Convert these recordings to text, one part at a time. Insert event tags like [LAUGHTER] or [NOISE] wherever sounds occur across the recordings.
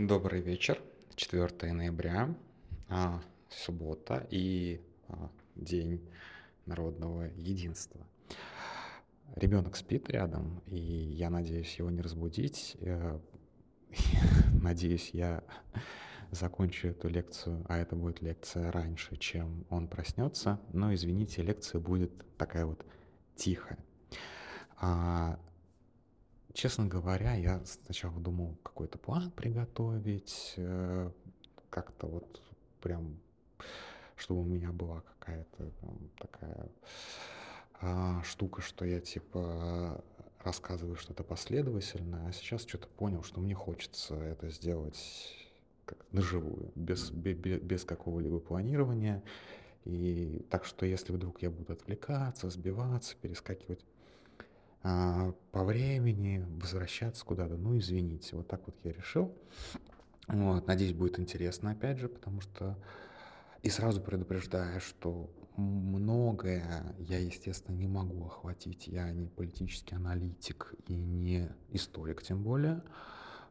Добрый вечер. 4 ноября, а, суббота и а, день народного единства. Ребенок спит рядом, и я надеюсь его не разбудить. Э, [LAUGHS] надеюсь, я закончу эту лекцию, а это будет лекция раньше, чем он проснется. Но извините, лекция будет такая вот тихая. А, Честно говоря, я сначала думал какой-то план приготовить, э, как-то вот прям, чтобы у меня была какая-то такая а, штука, что я типа рассказываю что-то последовательно, а сейчас что-то понял, что мне хочется это сделать как наживую, без, без, без какого-либо планирования. И так что если вдруг я буду отвлекаться, сбиваться, перескакивать а, по времени возвращаться куда-то. Ну, извините, вот так вот я решил. Вот, надеюсь, будет интересно, опять же, потому что... И сразу предупреждаю, что многое я, естественно, не могу охватить. Я не политический аналитик и не историк, тем более.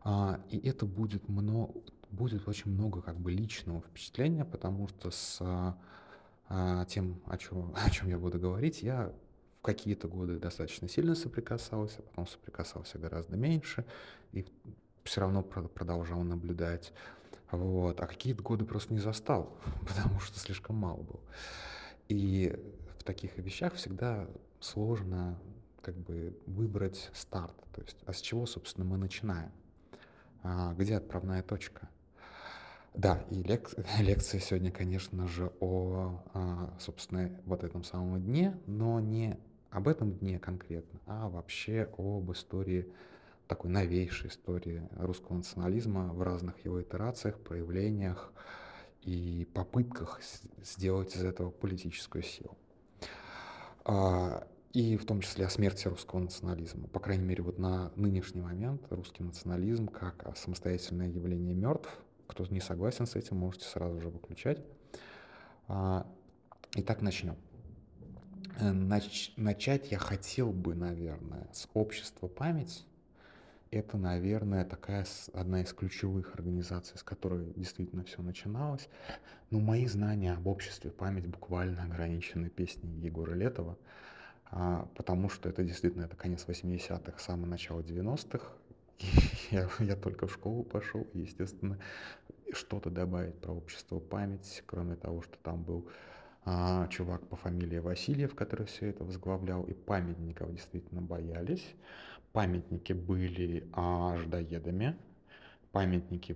А, и это будет много, будет очень много как бы личного впечатления, потому что с а, тем, о чем, [LAUGHS] о чем я буду говорить, я какие-то годы достаточно сильно соприкасался, потом соприкасался гораздо меньше и все равно продолжал наблюдать. Вот. А какие-то годы просто не застал, [LAUGHS] потому что слишком мало был. И в таких вещах всегда сложно как бы выбрать старт. То есть, а с чего, собственно, мы начинаем? А, где отправная точка? Да, и лек [LAUGHS] лекция сегодня, конечно же, о, а, собственно, вот этом самом дне, но не об этом дне конкретно, а вообще об истории, такой новейшей истории русского национализма в разных его итерациях, проявлениях и попытках сделать из этого политическую силу. А, и в том числе о смерти русского национализма. По крайней мере, вот на нынешний момент русский национализм как самостоятельное явление мертв. Кто не согласен с этим, можете сразу же выключать. А, итак, начнем. Э, нач начать я хотел бы, наверное, с общества память. Это, наверное, такая одна из ключевых организаций, с которой действительно все начиналось. Но мои знания об обществе память буквально ограничены песней Егора Летова, а, потому что это действительно это конец 80-х, самое начало 90-х. [LAUGHS] Я, я только в школу пошел, естественно, что-то добавить про общество память, кроме того, что там был а, чувак по фамилии Васильев, который все это возглавлял, и памятников действительно боялись. Памятники были а, ждоедами, памятники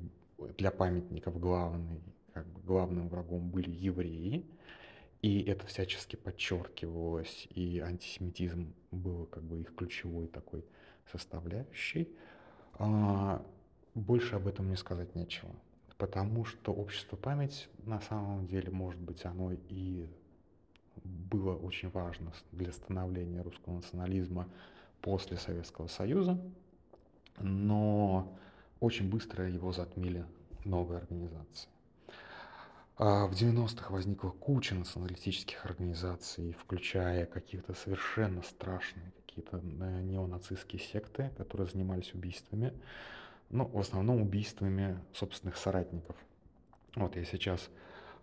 для памятников главный, как бы главным врагом были евреи, и это всячески подчеркивалось, и антисемитизм был как бы их ключевой такой составляющей. А, больше об этом мне сказать нечего потому что общество память на самом деле, может быть, оно и было очень важно для становления русского национализма после Советского Союза, но очень быстро его затмили новые организации. А в 90-х возникла куча националистических организаций, включая каких-то совершенно страшные какие-то э, неонацистские секты, которые занимались убийствами ну, в основном убийствами собственных соратников. Вот я сейчас,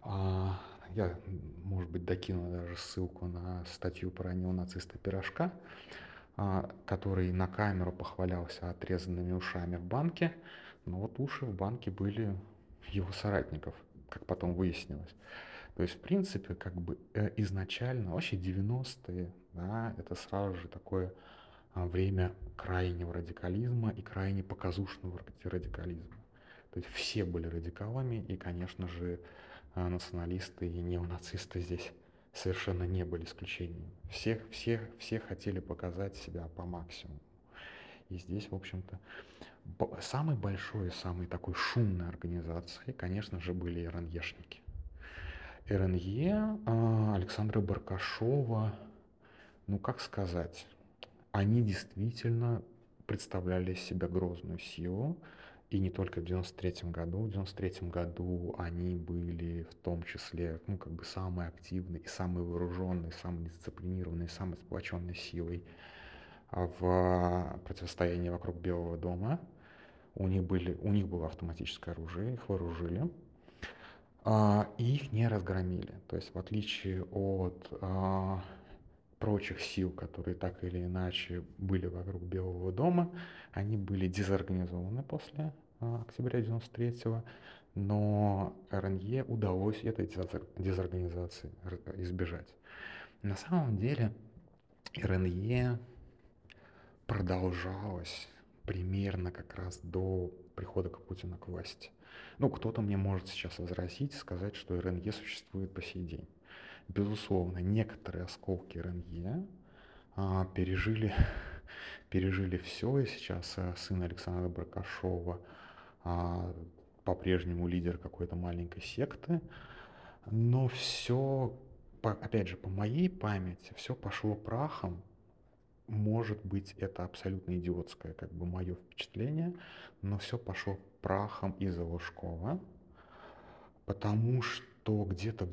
а, я, может быть, докину даже ссылку на статью про неонациста Пирожка, а, который на камеру похвалялся отрезанными ушами в банке, но вот уши в банке были его соратников, как потом выяснилось. То есть, в принципе, как бы э, изначально, вообще 90-е, да, это сразу же такое время крайнего радикализма и крайне показушного радикализма. То есть все были радикалами, и, конечно же, а, националисты и неонацисты здесь совершенно не были исключением. Всех, всех, все хотели показать себя по максимуму. И здесь, в общем-то, самой большой самой такой шумной организацией, конечно же, были РНЕшники. РНЕ а, Александра Баркашова, ну как сказать, они действительно представляли из себя грозную силу, и не только в 93 году. В 93 году они были в том числе, ну, как бы самые активные и самые вооруженные, самые дисциплинированные, самой сплоченной силой в противостоянии вокруг Белого дома. у них, были, у них было автоматическое оружие, их вооружили, а, и их не разгромили. То есть в отличие от а, прочих сил, которые так или иначе были вокруг Белого дома, они были дезорганизованы после а, октября 93-го, но РНЕ удалось этой дезорганизации избежать. На самом деле РНЕ продолжалось примерно как раз до прихода к Путина к власти. Ну, кто-то мне может сейчас возразить, сказать, что РНЕ существует по сей день. Безусловно, некоторые осколки РНЕ а, пережили, [LAUGHS] пережили все, и сейчас а, сын Александра Бракашова а, по-прежнему лидер какой-то маленькой секты, но все, опять же, по моей памяти, все пошло прахом. Может быть, это абсолютно идиотское, как бы мое впечатление, но все пошло прахом из-за Лужкова, потому что где-то в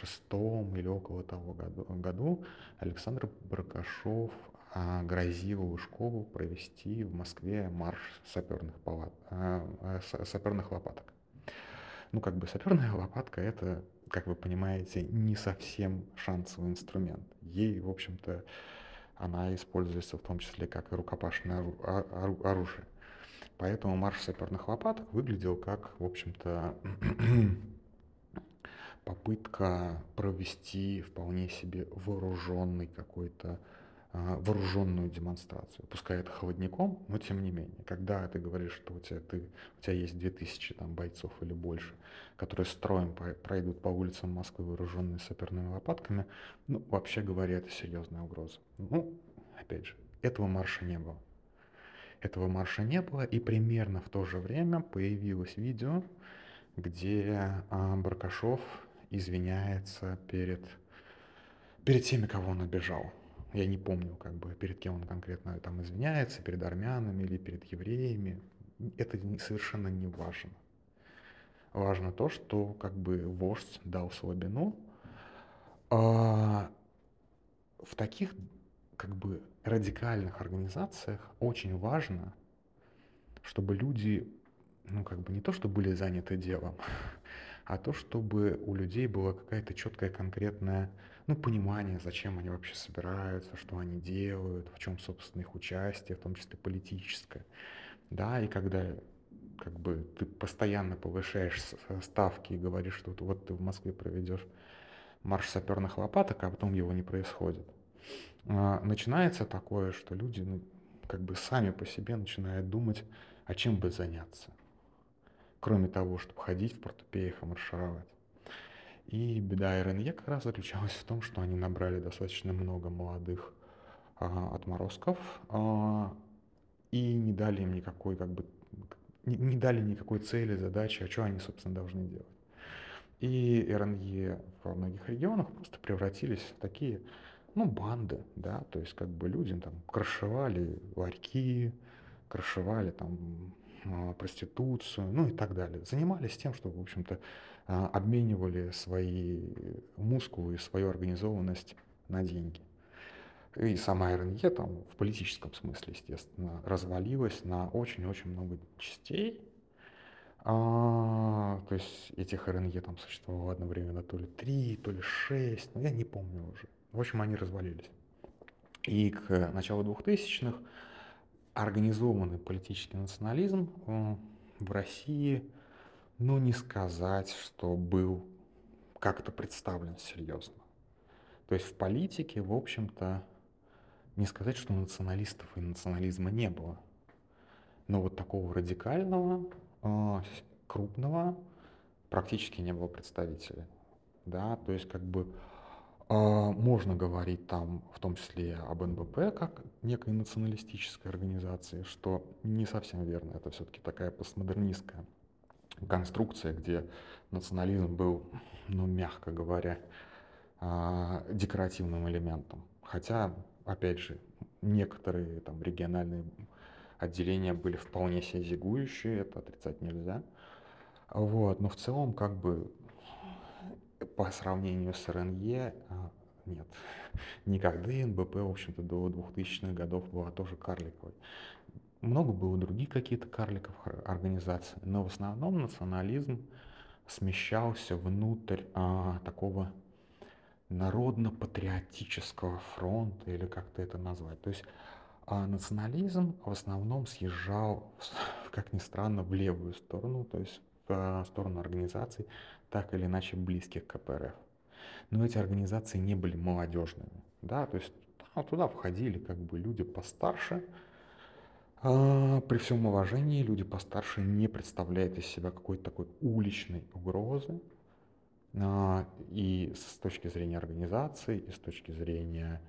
96-м или около того году, году Александр Баркашов а, грозил Лужкову провести в Москве марш саперных, палат, а, саперных лопаток. Ну, как бы саперная [LAUGHS] лопатка — это, как вы понимаете, не совсем шансовый инструмент. Ей, в общем-то, она используется в том числе как и рукопашное оружие. Поэтому марш саперных лопаток выглядел как, в общем-то, [CLEARS THROAT] попытка провести вполне себе вооруженный какой-то а, вооруженную демонстрацию. Пускай это холодником, но тем не менее. Когда ты говоришь, что у тебя, ты, у тебя есть 2000 там, бойцов или больше, которые строем пройдут по улицам Москвы, вооруженные саперными лопатками, ну, вообще говоря, это серьезная угроза. Ну, опять же, этого марша не было. Этого марша не было, и примерно в то же время появилось видео, где а, Баркашов извиняется перед, перед теми, кого он обижал я не помню, как бы, перед кем он конкретно там извиняется, перед армянами или перед евреями. Это совершенно не важно. Важно то, что как бы вождь дал слабину. А в таких как бы радикальных организациях очень важно, чтобы люди, ну как бы не то, что были заняты делом, [LAUGHS] а то, чтобы у людей была какая-то четкая конкретная ну, понимание, зачем они вообще собираются, что они делают, в чем, собственно, их участие, в том числе политическое. Да, и когда как бы ты постоянно повышаешь ставки и говоришь, что вот ты в Москве проведешь марш саперных лопаток, а потом его не происходит. А, начинается такое, что люди ну, как бы сами по себе начинают думать, а чем бы заняться, кроме того, чтобы ходить в портупеях и маршировать. И беда РНЕ как раз заключалась в том, что они набрали достаточно много молодых а, отморозков а, и не дали им никакой, как бы, не, не дали никакой цели, задачи, а что они, собственно, должны делать. И РНЕ во многих регионах просто превратились в такие, ну, банды, да, то есть как бы люди там крышевали ларьки, крышевали там проституцию, ну и так далее. Занимались тем, что, в общем-то, а, обменивали свои мускулы и свою организованность на деньги. И сама РНЕ там в политическом смысле, естественно, развалилась на очень-очень много частей. А, то есть этих РНЕ там существовало одновременно то ли три, то ли шесть, но я не помню уже. В общем, они развалились. И к началу 2000-х организованный политический национализм в России – ну, не сказать, что был как-то представлен серьезно. То есть в политике, в общем-то, не сказать, что националистов и национализма не было. Но вот такого радикального, а, крупного практически не было представителей. Да, то есть как бы можно говорить там в том числе об НБП как некой националистической организации, что не совсем верно. Это все-таки такая постмодернистская конструкция, где национализм был, ну, мягко говоря, а, декоративным элементом. Хотя, опять же, некоторые там региональные отделения были вполне себе зигующие, это отрицать нельзя. Вот, но в целом, как бы, по сравнению с РНЕ, а, нет, [LAUGHS] никогда НБП, в общем-то, до 2000-х годов была тоже карликовой. много было других каких-то карликов организаций, но в основном национализм смещался внутрь а, такого народно-патриотического фронта, или как-то это назвать. То есть а национализм в основном съезжал, [LAUGHS] как ни странно, в левую сторону, то есть в сторону организаций, так или иначе близких к КПРФ. Но эти организации не были молодежными, да, то есть туда входили как бы люди постарше, а, при всем уважении люди постарше не представляют из себя какой-то такой уличной угрозы, а, и с точки зрения организации, и с точки зрения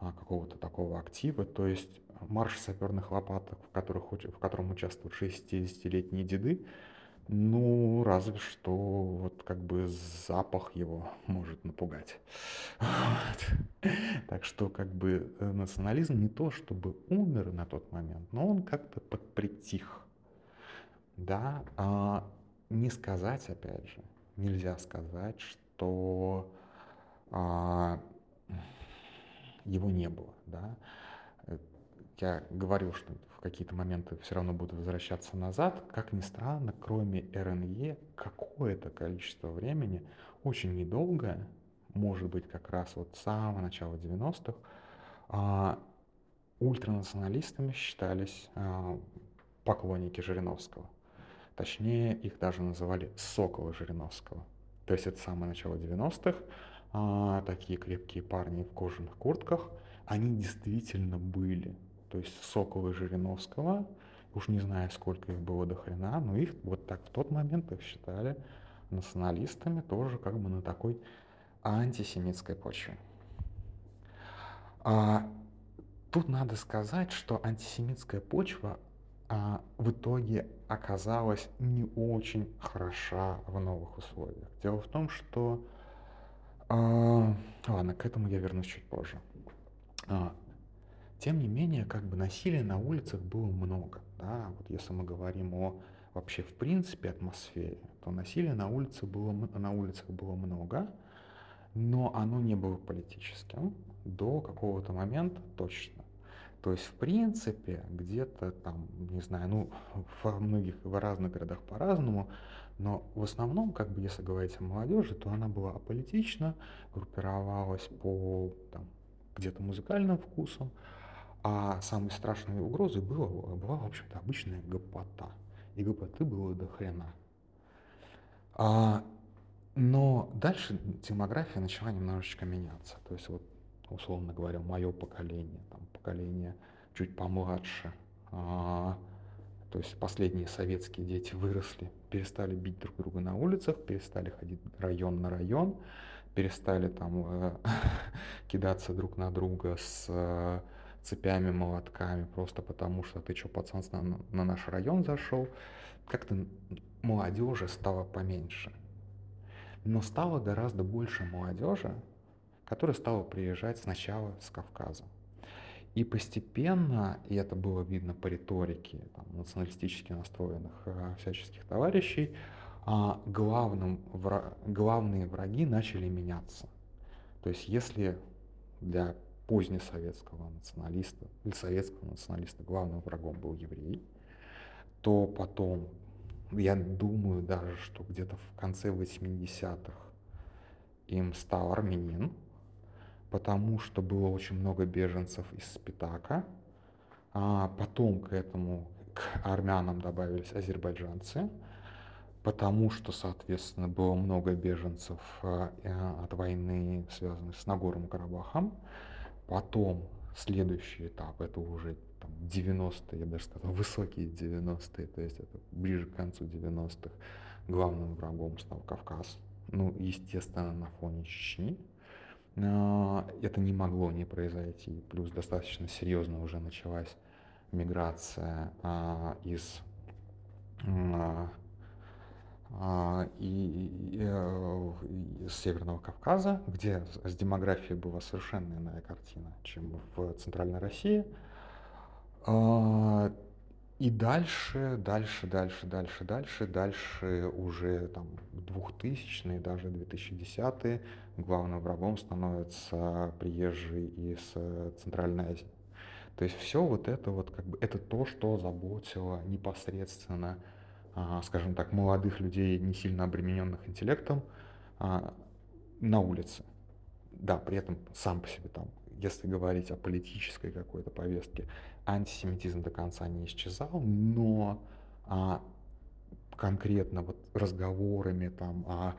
а, какого-то такого актива, то есть марш саперных лопаток, в, которых, в котором участвуют 60-летние деды, ну, разве что вот как бы запах его [LAUGHS] может напугать. Вот. Так что как бы э, национализм не то чтобы умер на тот момент, но он как-то подпритих. Да, а не сказать, опять же, нельзя сказать, что а, его не было, да. Я говорил, что в какие-то моменты все равно буду возвращаться назад. Как ни странно, кроме РНЕ, какое-то количество времени, очень недолгое, может быть, как раз вот с самого начала 90-х, а, ультранационалистами считались а, поклонники Жириновского. Точнее, их даже называли соколы Жириновского. То есть это самое начало 90-х, а, такие крепкие парни в кожаных куртках, они действительно были. То есть Сокола Жириновского, уж не знаю, сколько их было до хрена, но их вот так в тот момент их считали националистами тоже как бы на такой антисемитской почве. А, тут надо сказать, что антисемитская почва а, в итоге оказалась не очень хороша в новых условиях. Дело в том, что а, ладно, к этому я вернусь чуть позже. А, тем не менее, как бы насилия на улицах было много. Да? Вот если мы говорим о вообще в принципе атмосфере, то насилия на, улице было, на улицах было много, но оно не было политическим до какого-то момента точно. То есть, в принципе, где-то там, не знаю, ну, [LAUGHS] во многих, в разных городах по-разному, но в основном, как бы, если говорить о молодежи, то она была аполитична, группировалась по там, где-то музыкальным вкусам, а самой страшной угрозой было, была, в общем-то, обычная гопота. И гопоты было до хрена. А, но дальше демография начала немножечко меняться. То есть вот, условно говоря, мое поколение, там, поколение чуть помладше, а, то есть последние советские дети выросли, перестали бить друг друга на улицах, перестали ходить район на район, перестали там э, [LAUGHS] кидаться друг на друга с э, цепями, молотками, просто потому что ты что, пацан, на, на наш район зашел. Как-то молодежи стало поменьше. Но стало гораздо больше молодежи, которая стала приезжать сначала с Кавказа. И постепенно, и это было видно по риторике там, националистически настроенных а, всяческих товарищей, а, главным, вра... главные враги начали меняться. То есть если для позднесоветского националиста или советского националиста главным врагом был еврей, то потом, я думаю даже, что где-то в конце 80-х им стал армянин, потому что было очень много беженцев из Спитака. А потом к этому, к армянам добавились азербайджанцы, потому что, соответственно, было много беженцев э, от войны, связанных с Нагорным Карабахом. Потом следующий этап, это уже там, 90-е, я даже сказал, высокие 90-е, то есть это ближе к концу 90-х. Главным врагом стал Кавказ. Ну, естественно, на фоне Чечни. А, это не могло не произойти. Плюс достаточно серьезно уже началась миграция а, из а, и, и, э, и, Северного Кавказа, где с демографией была совершенно иная картина, чем в Центральной России. И дальше, дальше, дальше, дальше, дальше, дальше уже там 2000-е, даже 2010-е главным врагом становятся приезжие из Центральной Азии. То есть все вот это вот как бы это то, что заботило непосредственно, а, скажем так, молодых людей, не сильно обремененных интеллектом, а, на улице. Да, при этом сам по себе там, если говорить о политической какой-то повестке, антисемитизм до конца не исчезал, но а, конкретно вот разговорами там о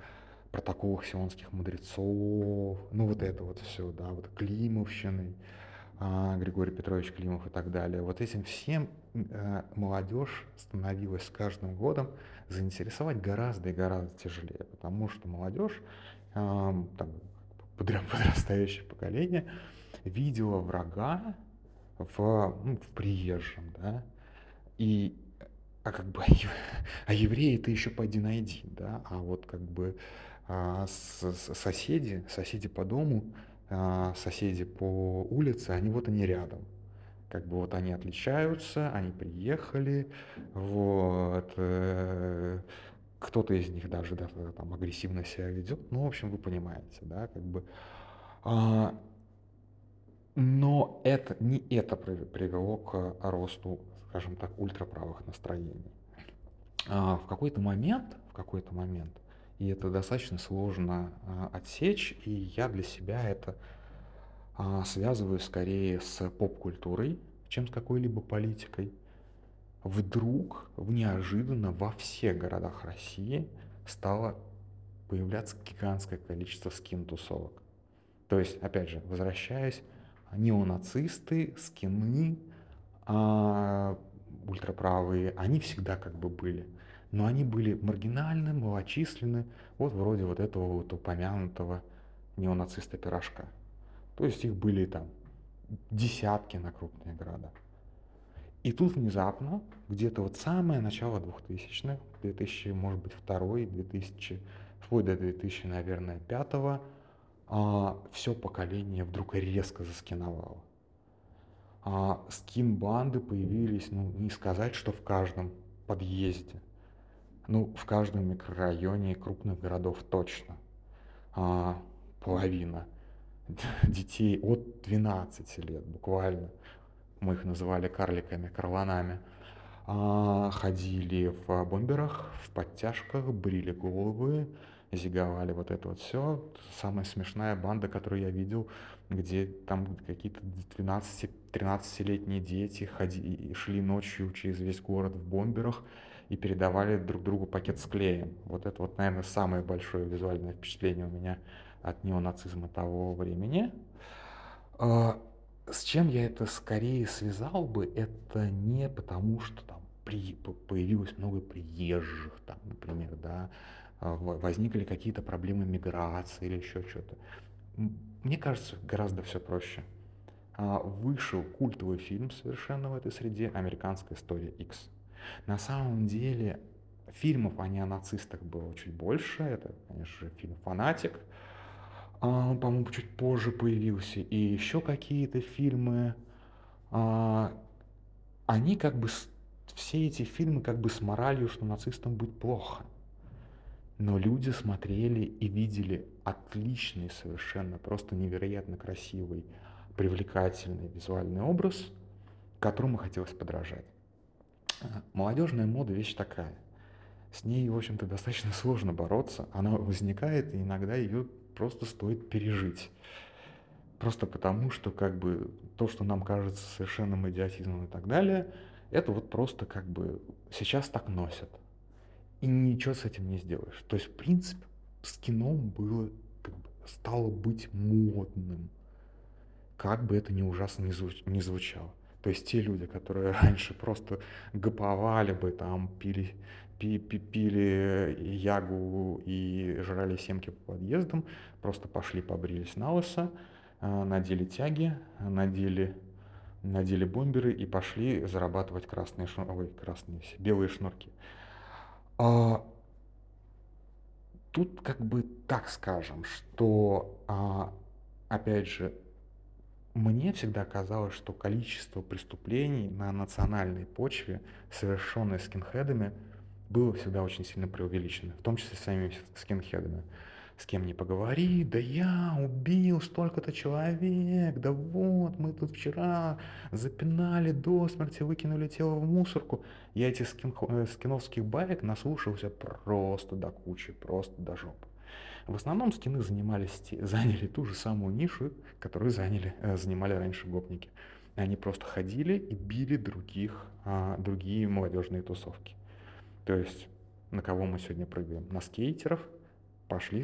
протоколах сионских мудрецов, ну вот это вот все, да, вот Климовщиной, а, Григорий Петрович Климов и так далее. Вот этим всем э, молодежь становилась с каждым годом заинтересовать гораздо и гораздо тяжелее, потому что молодежь, там, [LAUGHS] подрастающее поколение, видела врага в, ну, в приезжем, да, и а как бы, а евреи ты еще пойди найди, да, а вот как бы а, соседи, соседи по дому, а, соседи по улице, они вот они рядом, как бы вот они отличаются, они приехали, вот, э, кто-то из них даже да, там агрессивно себя ведет, ну, в общем, вы понимаете, да, как бы, а, но это, не это привело к росту скажем так, ультраправых настроений. А в какой-то момент, в какой-то момент, и это достаточно сложно а, отсечь, и я для себя это а, связываю скорее с поп-культурой, чем с какой-либо политикой. Вдруг, неожиданно во всех городах России стало появляться гигантское количество скин-тусовок. То есть, опять же, возвращаясь, неонацисты, скины, а, ультраправые, они всегда как бы были. Но они были маргинальны, малочисленны, вот вроде вот этого вот упомянутого неонациста пирожка. То есть их были там десятки на крупные города. И тут внезапно, где-то вот самое начало 2000-х, 2000, может быть, второй, 2000, вплоть до 2000, наверное, пятого, а, все поколение вдруг резко заскиновало а, скин-банды появились, ну, не сказать, что в каждом подъезде, ну, в каждом микрорайоне крупных городов точно. А, половина [LAUGHS] детей от 12 лет буквально, мы их называли карликами, карланами, а, ходили в бомберах, в подтяжках, брили головы, зиговали вот это вот все. Самая смешная банда, которую я видел, где там какие-то 12-13-летние дети ходи, шли ночью через весь город в бомберах и передавали друг другу пакет с клеем. Вот это вот, наверное, самое большое визуальное впечатление у меня от неонацизма того времени. А, с чем я это скорее связал бы, это не потому, что там при, появилось много приезжих, там, например, да, а, возникли какие-то проблемы миграции или еще что-то. Мне кажется, гораздо все проще. А, вышел культовый фильм совершенно в этой среде «Американская история X». На самом деле фильмов о неонацистах было чуть больше. Это, конечно же, фильм «Фанатик». А, по-моему, чуть позже появился. И еще какие-то фильмы. Они как бы... Все эти фильмы как бы с моралью, что нацистам быть плохо. Но люди смотрели и видели отличный совершенно, просто невероятно красивый, привлекательный визуальный образ, которому хотелось подражать. Молодежная мода вещь такая. С ней, в общем-то, достаточно сложно бороться. Она возникает, и иногда ее просто стоит пережить. Просто потому, что как бы то, что нам кажется совершенным идиотизмом и так далее, это вот просто как бы сейчас так носят и ничего с этим не сделаешь. То есть, в принципе, с кино было, как бы, стало быть модным. Как бы это ни ужасно не, звуч, не звучало. То есть те люди, которые [LAUGHS] раньше просто гоповали бы, там, пили, пи, пи, пили ягу и жрали семки по подъездам, просто пошли, побрились на лысо, э, надели тяги, надели, надели бомберы и пошли зарабатывать красные, шнур... Ой, красные, белые шнурки. А, тут как бы так скажем, что, а, опять же, мне всегда казалось, что количество преступлений на национальной почве, совершенные скинхедами, было всегда очень сильно преувеличено, в том числе самими скинхедами. с кем не поговори, да я убил столько-то человек, да вот, мы тут вчера запинали до смерти, выкинули тело в мусорку. Я этих скин, э, скиновских баек наслушался просто до кучи, просто до жопы. В основном скины занимались, [LAUGHS] заняли ту же самую нишу, которую заняли, э, занимали раньше гопники. Они просто ходили и били других, а, другие молодежные тусовки. То есть на кого мы сегодня прыгаем? На скейтеров, пошли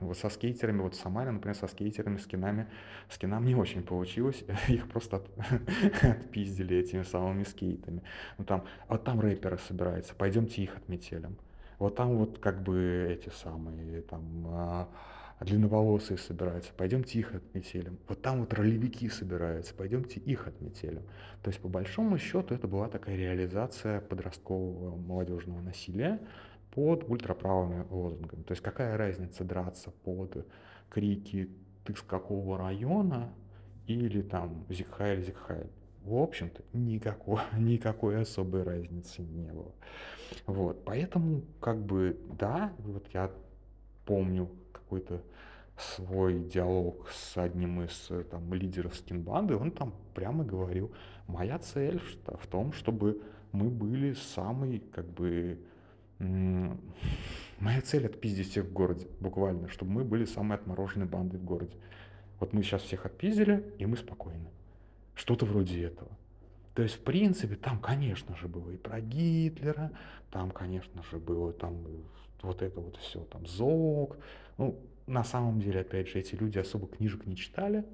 вот со скейтерами, вот в Самаре, например, со скейтерами, скинами, скинам не очень получилось, [LAUGHS] их просто от, [LAUGHS] отпиздили этими самыми скейтами. Ну там, а вот там рэперы собираются, пойдемте их отметелим. Вот там вот как бы эти самые там а, длинноволосые собираются, пойдемте их отметелим. Вот там вот ролевики собираются, пойдемте их отметелим. То есть по большому счету это была такая реализация подросткового молодежного насилия под ультраправыми лозунгами. То есть какая разница драться под крики «ты с какого района?» или там «Зигхайль, Зигхайль». В общем-то, никакой, [LAUGHS] никакой особой разницы не было. Вот, поэтому, как бы, да, вот я помню какой-то свой диалог с одним из там, лидеров скинбанды, он там прямо говорил, моя цель в том, чтобы мы были самой, как бы, [LAUGHS] моя цель отпиздить всех в городе, буквально, чтобы мы были самой отмороженной бандой в городе. Вот мы сейчас всех отпиздили, и мы спокойны. Что-то вроде этого. То есть, в принципе, там, конечно же, было и про Гитлера, там, конечно же, было там вот это вот все, там, ЗОГ. Ну, на самом деле, опять же, эти люди особо книжек не читали,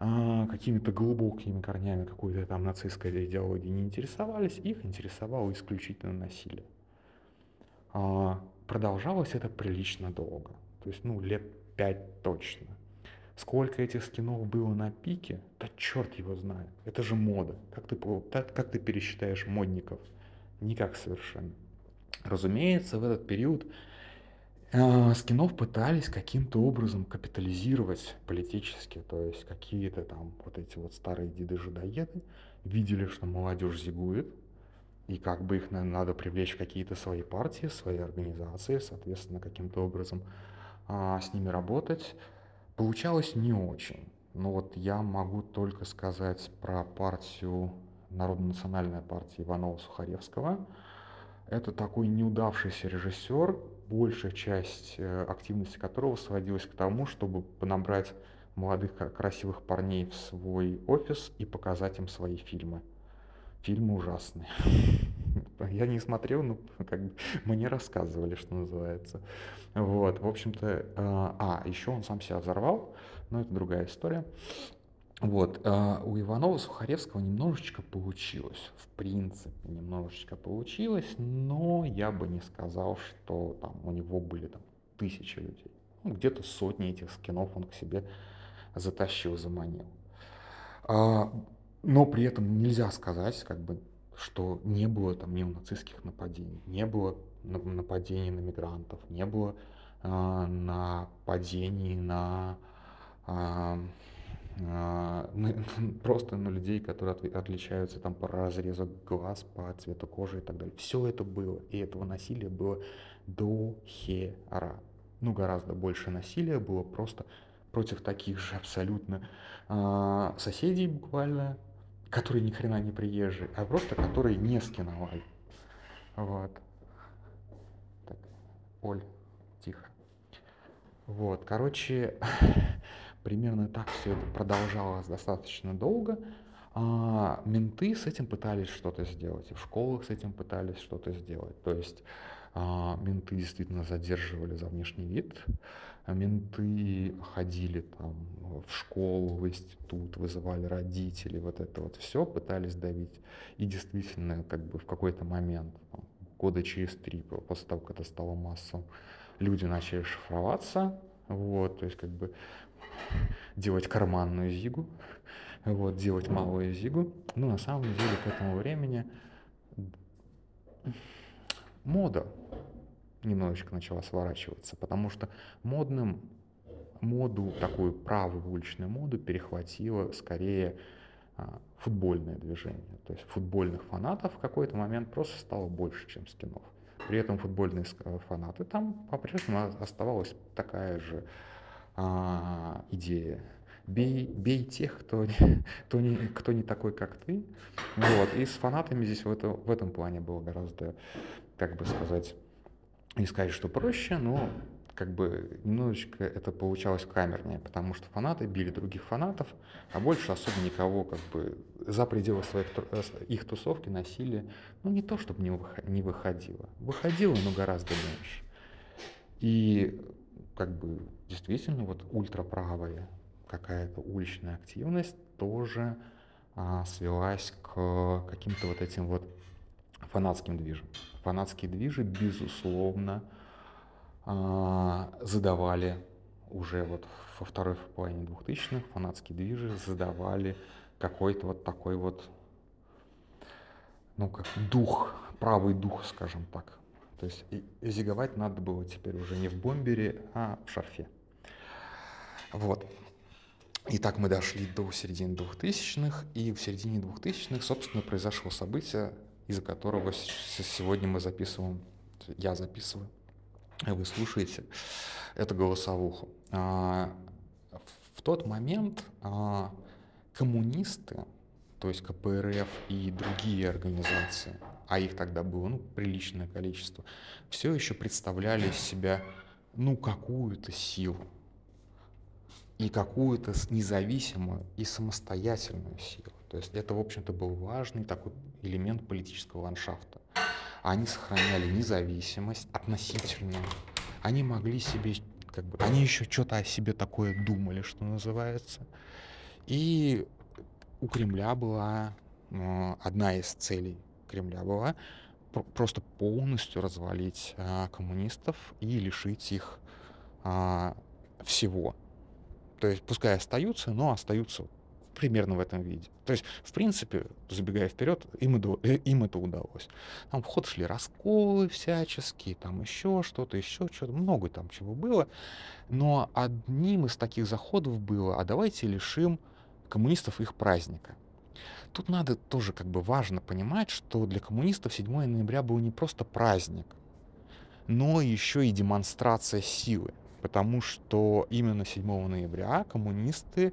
а, какими-то глубокими корнями какой-то там нацистской идеологии не интересовались, их интересовало исключительно насилие. А, продолжалось это прилично долго, то есть, ну, лет пять точно. Сколько этих скинов было на пике, да черт его знает. Это же мода. Как ты, как ты пересчитаешь модников? Никак совершенно. Разумеется, в этот период э, скинов пытались каким-то образом капитализировать политически. То есть какие-то там вот эти вот старые деды-жидоеды видели, что молодежь зигует, и как бы их наверное, надо привлечь в какие-то свои партии, свои организации, соответственно, каким-то образом а, с ними работать. Получалось не очень. Но вот я могу только сказать про партию, Народно-национальная партия Иванова-Сухаревского. Это такой неудавшийся режиссер, большая часть э, активности которого сводилась к тому, чтобы набрать молодых красивых парней в свой офис и показать им свои фильмы. Фильмы ужасные. [LAUGHS] Я не смотрел, но [LAUGHS] как бы мне рассказывали, что называется. Вот, в общем-то, э, а, еще он сам себя взорвал, но это другая история. Вот, э, у Иванова Сухаревского немножечко получилось, в принципе, немножечко получилось, но я бы не сказал, что там у него были там тысячи людей. Ну, где-то сотни этих скинов он к себе затащил, заманил. А, но при этом нельзя сказать, как бы, что не было там неонацистских нападений, не было нападений на мигрантов, не было э, нападений на, [LAUGHS] э, э, [LAUGHS] просто на людей, которые от, отличаются там по разрезу глаз, по цвету кожи и так далее. Все это было, и этого насилия было до хера. Ну, гораздо больше насилия было просто против таких же абсолютно э, соседей буквально, которые ни хрена не приезжие, а просто которые не скиновали. Вот. Так, Оль, тихо. Вот, короче, [LAUGHS] примерно так все это продолжалось достаточно долго. А, менты с этим пытались что-то сделать, и в школах с этим пытались что-то сделать. То есть а, менты действительно задерживали за внешний вид, менты ходили там в школу, в институт, вызывали родителей, вот это вот все пытались давить. И действительно, как бы в какой-то момент, там, года через три, после того, как это стало массовым, люди начали шифроваться, вот, то есть как бы делать карманную зигу, вот, делать малую зигу. Но на самом деле к этому времени мода немножечко начала сворачиваться, потому что модным моду, такую правую уличную моду перехватило скорее а, футбольное движение. То есть футбольных фанатов в какой-то момент просто стало больше, чем скинов. При этом футбольные фанаты там по-прежнему оставалась такая же а, идея. Бей, бей тех, кто, кто, не, кто не такой, как ты. Вот. И с фанатами здесь в, это, в этом плане было гораздо, как бы сказать, не сказать, что проще, но как бы немножечко это получалось камернее, потому что фанаты били других фанатов, а больше особо никого как бы за пределы своих э, их тусовки носили, ну не то, чтобы не, не выходило. Выходило, но гораздо меньше. И как бы действительно вот ультраправая какая-то уличная активность тоже а, свелась к каким-то вот этим вот фанатским движам. Фанатские движи, безусловно, а, задавали уже вот во второй половине 2000-х фанатские движи задавали какой-то вот такой вот, ну как дух, правый дух, скажем так. То есть зиговать надо было теперь уже не в бомбере, а в шарфе. Вот. Итак, мы дошли до середины 2000-х, и в середине 2000-х, собственно, произошло событие, из-за которого сегодня мы записываем, я записываю вы слушаете эту голосовуху. А, в тот момент а, коммунисты, то есть КПРФ и другие организации, а их тогда было ну, приличное количество, все еще представляли из себя ну какую-то силу и какую-то независимую и самостоятельную силу. То есть это, в общем-то, был важный такой элемент политического ландшафта они сохраняли независимость относительную. Они могли себе, как бы, они еще что-то о себе такое думали, что называется. И у Кремля была э, одна из целей Кремля была просто полностью развалить э, коммунистов и лишить их э, всего. То есть пускай остаются, но остаются примерно в этом виде. То есть, в принципе, забегая вперед, им, это, э, им это удалось. Там в ход шли расколы всяческие, там еще что-то, еще что-то, много там чего было. Но одним из таких заходов было, а давайте лишим коммунистов их праздника. Тут надо тоже как бы важно понимать, что для коммунистов 7 ноября был не просто праздник, но еще и демонстрация силы. Потому что именно 7 ноября коммунисты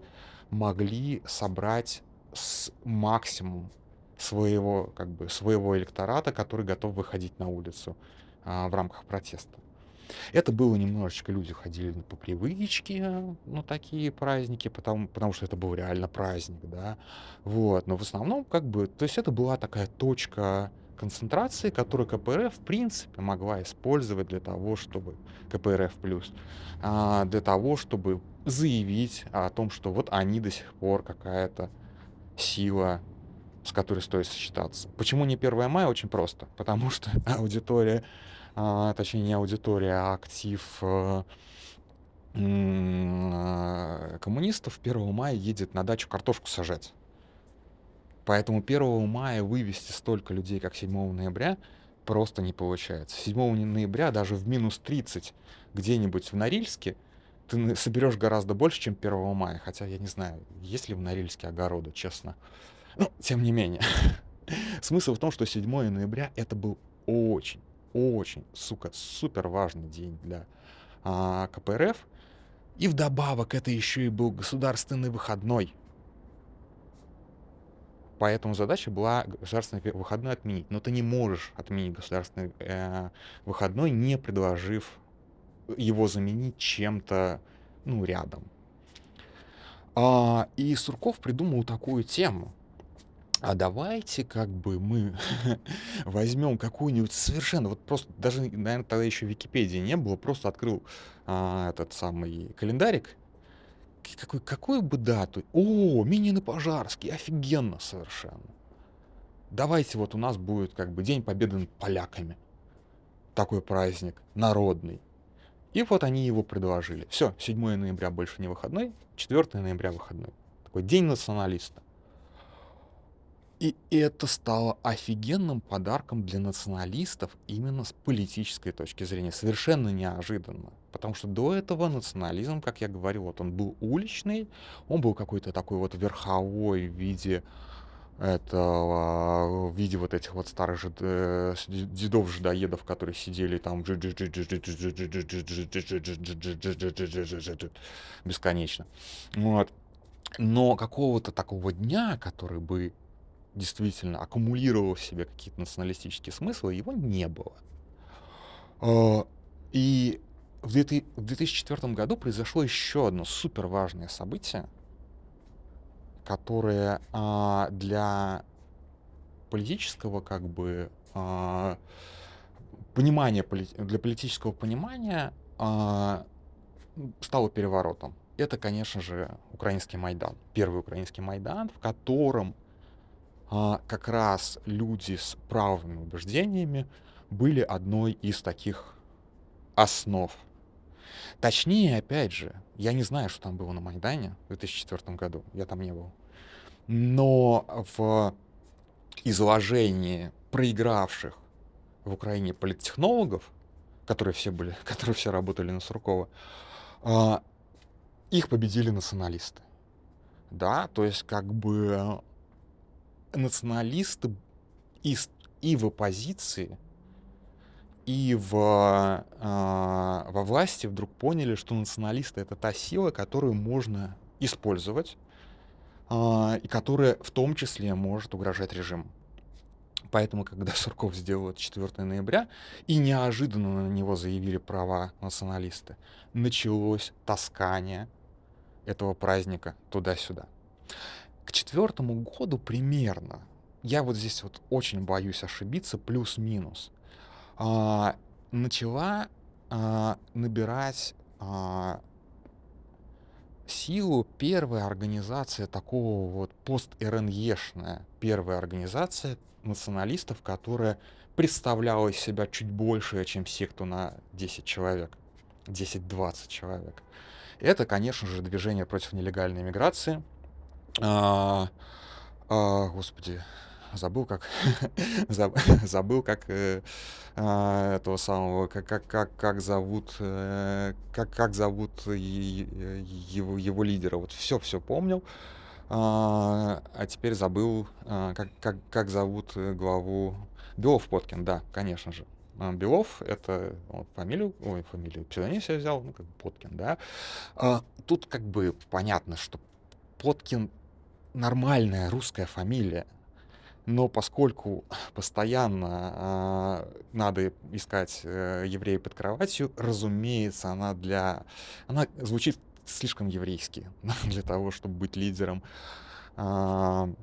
могли собрать с максимум своего, как бы, своего электората, который готов выходить на улицу а, в рамках протеста. Это было немножечко, люди ходили по привычке на такие праздники, потому, потому что это был реально праздник, да, вот, но в основном, как бы, то есть это была такая точка концентрации, которую КПРФ, в принципе, могла использовать для того, чтобы, КПРФ плюс, а, для того, чтобы заявить о том, что вот они до сих пор какая-то сила, с которой стоит сочетаться. Почему не 1 мая? Очень просто. [LAUGHS] Потому что аудитория, а, точнее не аудитория, а актив а, коммунистов 1 мая едет на дачу картошку сажать. Поэтому 1 мая вывести столько людей, как 7 ноября, просто не получается. 7 ноября даже в минус 30 где-нибудь в Норильске ты соберешь гораздо больше, чем 1 мая. Хотя я не знаю, есть ли в Норильске огороды, честно. Но, тем не менее. [LAUGHS] Смысл в том, что 7 ноября это был очень, очень, сука, супер важный день для а, КПРФ. И вдобавок это еще и был государственный выходной. Поэтому задача была государственный выходной отменить. Но ты не можешь отменить государственный э, выходной, не предложив его заменить чем-то, ну, рядом. А, и Сурков придумал такую тему. А давайте как бы мы [LAUGHS] возьмем какую-нибудь совершенно, вот просто, даже, наверное, тогда еще Википедии не было, просто открыл а, этот самый календарик, какой, какую бы дату? О, Минин и Пожарский, офигенно совершенно. Давайте вот у нас будет как бы День Победы над поляками. Такой праздник, народный. И вот они его предложили. Все, 7 ноября больше не выходной, 4 ноября выходной. Такой день националиста. И это стало офигенным подарком для националистов именно с политической точки зрения. Совершенно неожиданно. Потому что до этого национализм, как я говорил, вот он был уличный, он был какой-то такой вот верховой в виде этого в виде вот этих вот старых же дедов-жидоедов, которые сидели там бесконечно. Вот. Но какого-то такого дня, который бы действительно аккумулировал в себе какие-то националистические смыслы, его не было. И в 2004 году произошло еще одно супер важное событие, которое а, для политического как бы а, понимания, для политического понимания а, стало переворотом. Это, конечно же, украинский Майдан. Первый украинский Майдан, в котором а, как раз люди с правыми убеждениями были одной из таких основ. Точнее, опять же, я не знаю, что там было на Майдане в 2004 году, я там не был. Но в изложении проигравших в Украине политтехнологов, которые все были, [LAUGHS] которые все работали на Суркова, а, их победили националисты. Да, то есть как бы националисты и, и в оппозиции, и в, э, во власти вдруг поняли, что националисты это та сила, которую можно использовать, э, и которая в том числе может угрожать режиму. Поэтому, когда [LAUGHS] Сурков сделал это 4 ноября, и неожиданно на него заявили права националисты, началось таскание этого праздника туда-сюда. К четвертому году примерно, я вот здесь вот очень боюсь ошибиться, плюс-минус, а, начала а, набирать а, силу первая организация такого вот пост-РНЕшная, первая организация националистов, которая представляла из себя чуть больше, чем секта на 10 человек, 10-20 человек. Это, конечно же, движение против нелегальной миграции – а, а, господи, забыл как [LAUGHS] забыл как э, а, этого самого как как как как зовут э, как как зовут его его лидера. Вот все все помнил. А, а теперь забыл а, как как как зовут э, главу. Белов Поткин да конечно же. А, Белов это он, фамилию ой фамилию псевдоним себе взял ну как Поткин да. А, тут как бы понятно что Поткин нормальная русская фамилия. Но поскольку [LAUGHS] постоянно э, надо искать э, еврея под кроватью, разумеется, она для... Она звучит слишком еврейски [LAUGHS] для того, чтобы быть лидером э,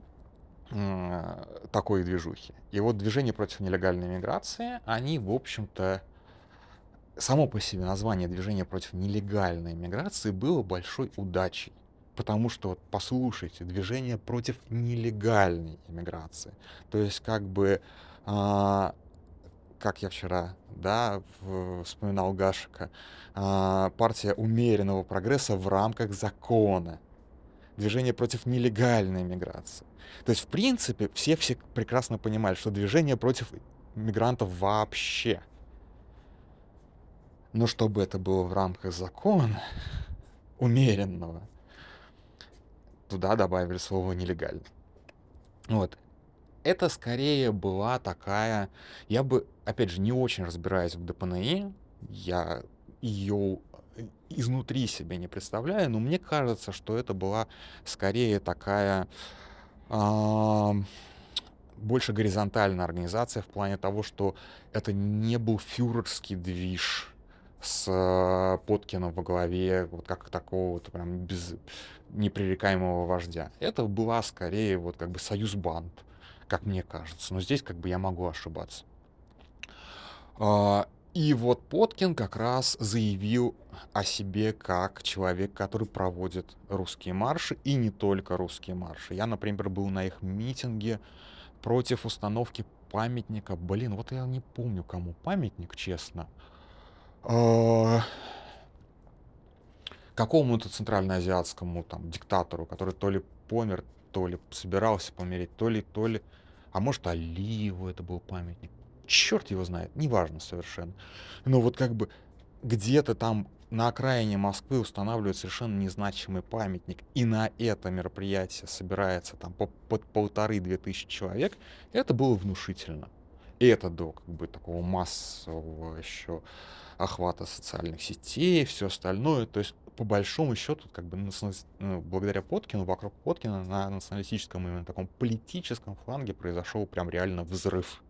э, такой движухи. И вот движение против нелегальной миграции, они, в общем-то, само по себе название движения против нелегальной миграции было большой удачей. Потому что, вот, послушайте, движение против нелегальной иммиграции. То есть, как бы, а, как я вчера, да, вспоминал Гашика, а, партия умеренного прогресса в рамках закона. Движение против нелегальной миграции. То есть, в принципе, все все прекрасно понимали, что движение против мигрантов вообще. Но чтобы это было в рамках закона, умеренного, туда добавили слово нелегально. Вот. Это скорее была такая, я бы, опять же, не очень разбираюсь в ДПНИ, я ее изнутри себе не представляю, но мне кажется, что это была скорее такая э, больше горизонтальная организация в плане того, что это не был фюрерский движ, с э, Поткиным во главе, вот как такого вот прям без непререкаемого вождя. Это была скорее вот как бы союз банд, как мне кажется. Но здесь как бы я могу ошибаться. А, и вот Поткин как раз заявил о себе как человек, который проводит русские марши, и не только русские марши. Я, например, был на их митинге против установки памятника. Блин, вот я не помню, кому памятник, честно. Какому-то центральноазиатскому там диктатору, который то ли помер, то ли собирался помереть, то ли, то ли, а может Алиеву это был памятник. Черт его знает, неважно совершенно. Но вот как бы где-то там на окраине Москвы устанавливают совершенно незначимый памятник, и на это мероприятие собирается там по, под полторы-две тысячи человек, это было внушительно. И это до как бы такого массового еще охвата социальных сетей, все остальное. То есть по большому счету, как бы ну, благодаря Поткину, вокруг Поткина на националистическом именно таком политическом фланге произошел прям реально взрыв.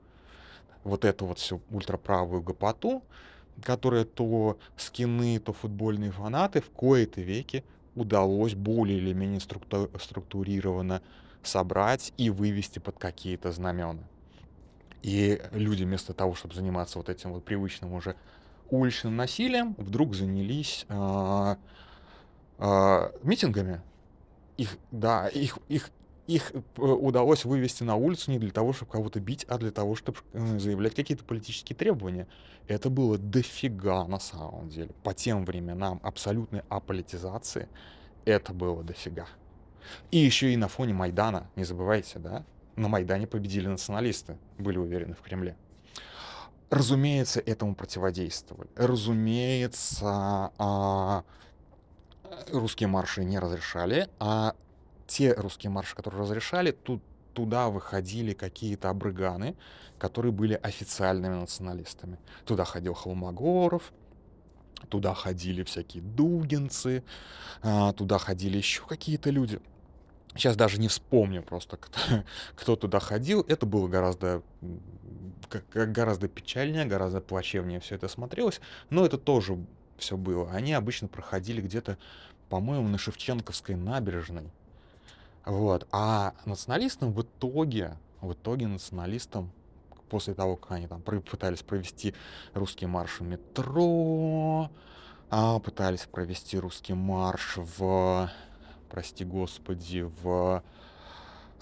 Вот эту вот всю ультраправую гопоту, которая то скины, то футбольные фанаты в кои-то веки удалось более или менее структу структурированно собрать и вывести под какие-то знамена. И люди вместо того, чтобы заниматься вот этим вот привычным уже уличным насилием, вдруг занялись э, э, митингами. Их, да, их, их, их э, удалось вывести на улицу не для того, чтобы кого-то бить, а для того, чтобы э, заявлять какие-то политические требования. Это было дофига на самом деле. По тем временам абсолютной аполитизации это было дофига. И еще и на фоне Майдана, не забывайте, да? На Майдане победили националисты, были уверены в Кремле. Разумеется, этому противодействовали. Разумеется, а, русские марши не разрешали, а те русские марши, которые разрешали, тут туда выходили какие-то абрыганы, которые были официальными националистами. Туда ходил Холмогоров, туда ходили всякие дугинцы, а, туда ходили еще какие-то люди. Сейчас даже не вспомню просто, кто, [LAUGHS] кто туда ходил. Это было гораздо, гораздо печальнее, гораздо плачевнее все это смотрелось. Но это тоже все было. Они обычно проходили где-то, по-моему, на Шевченковской набережной. Вот. А националистам в итоге, в итоге националистам после того, как они там пытались провести русский марш в метро, а, пытались провести русский марш в прости господи, в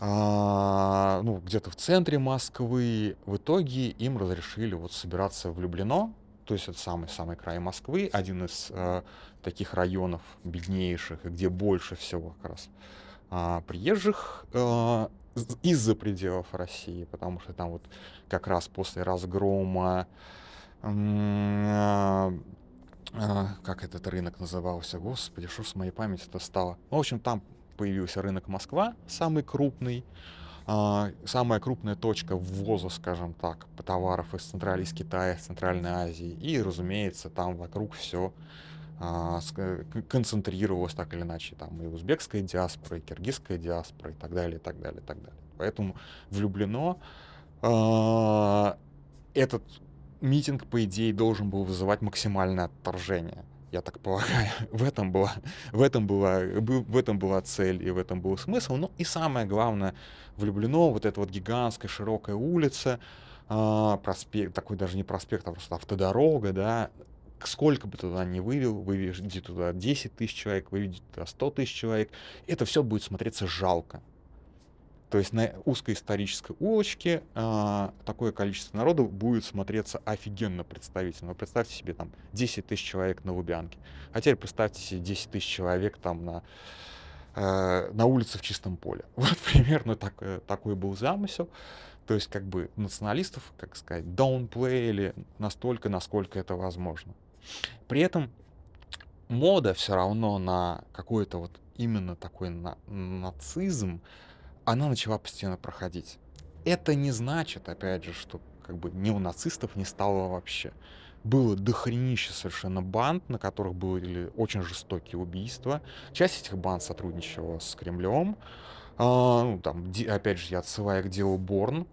а, ну, где-то в центре Москвы. В итоге им разрешили вот собираться в Люблино, то есть это самый-самый край Москвы, один из э, таких районов беднейших, где больше всего как раз э, приезжих э, из-за пределов России, потому что там вот как раз после разгрома э, а, как этот рынок назывался, господи, что с моей памяти это стало. В общем, там появился рынок Москва, самый крупный, а, самая крупная точка ввоза, скажем так, товаров из Центральной из Китая, из Центральной Азии. И, разумеется, там вокруг все а, концентрировалось так или иначе. Там и узбекская диаспора, и киргизская диаспора, и так далее, и так далее, и так далее. Поэтому влюблено этот митинг, по идее, должен был вызывать максимальное отторжение. Я так полагаю, [LAUGHS] в этом была, в этом была, в этом была цель и в этом был смысл. Ну и самое главное, влюблено вот эта вот гигантская широкая улица, э, проспект, такой даже не проспект, а просто автодорога, да, сколько бы туда ни вывел, выведите туда 10 тысяч человек, выведите туда 100 тысяч человек, это все будет смотреться жалко. То есть на узкой исторической улочке э, такое количество народу будет смотреться офигенно представительно. Представьте себе там 10 тысяч человек на Лубянке. А теперь представьте себе 10 тысяч человек там на, э, на улице в чистом поле. [LAUGHS] Вот примерно так, э, такой был замысел. То есть как бы националистов, как сказать, downplayили настолько, насколько это возможно. При этом мода все равно на какой-то вот именно такой на, нацизм, она начала постепенно проходить. Это не значит, опять же, что как бы не у нацистов не стало вообще. Было дохренище совершенно банд, на которых были очень жестокие убийства. Часть этих банд сотрудничала с Кремлем. А, ну, там, опять же, я отсылаю к делу Борн,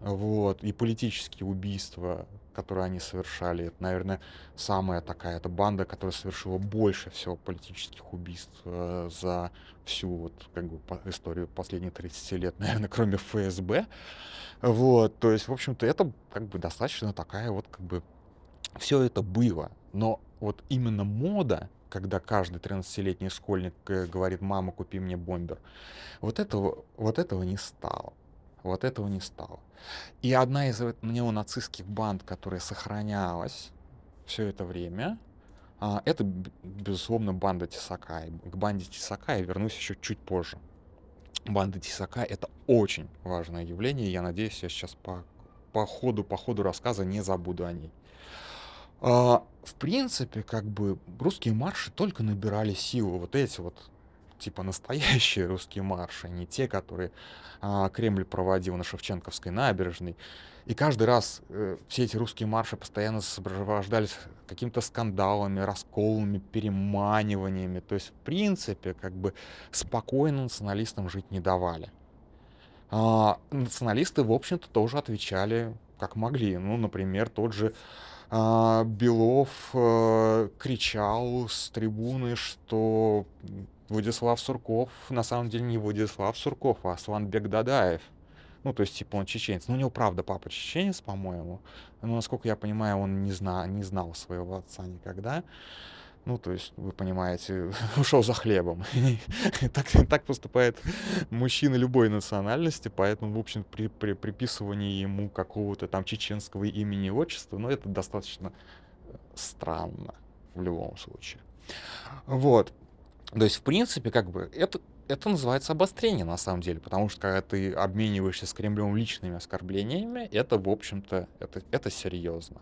вот, и политические убийства, которые они совершали, это, наверное, самая такая, это банда, которая совершила больше всего политических убийств э, за всю вот, как бы, по историю последних 30 лет, [LAUGHS] наверное, кроме ФСБ. Вот, то есть, в общем-то, это как бы достаточно такая вот, как бы, все это было. Но вот именно мода, когда каждый 13-летний школьник э, говорит, мама, купи мне бомбер, вот этого, вот этого не стало. Вот этого не стало. И одна из неонацистских банд, которая сохранялась все это время, а, это, безусловно, банда Тесакай. К банде Тесакай я вернусь еще чуть позже. Банда Тесакай — это очень важное явление. Я надеюсь, я сейчас по, по, ходу, по ходу рассказа не забуду о ней. А, в принципе, как бы русские марши только набирали силу. Вот эти вот типа настоящие русские марши, а не те, которые а, Кремль проводил на Шевченковской набережной. И каждый раз э, все эти русские марши постоянно сопровождались какими-то скандалами, расколами, переманиваниями. То есть, в принципе, как бы спокойно националистам жить не давали. А, националисты, в общем-то, тоже отвечали как могли. Ну, например, тот же а, Белов а, кричал с трибуны, что Владислав Сурков на самом деле не Владислав Сурков, а Асланбек Дадаев. Ну, то есть, типа, он чеченец. Ну, у него, правда, папа чеченец, по-моему. Но, насколько я понимаю, он не, зна не знал своего отца никогда. Ну, то есть, вы понимаете, [LAUGHS] ушел за хлебом. [LAUGHS] так, так поступает мужчина любой национальности, поэтому, в общем, при, при приписывании ему какого-то там чеченского имени и отчества, ну, это достаточно странно в любом случае. Вот. То есть, в принципе, как бы, это, это называется обострение на самом деле, потому что когда ты обмениваешься с Кремлем личными оскорблениями, это, в общем-то, это, это серьезно.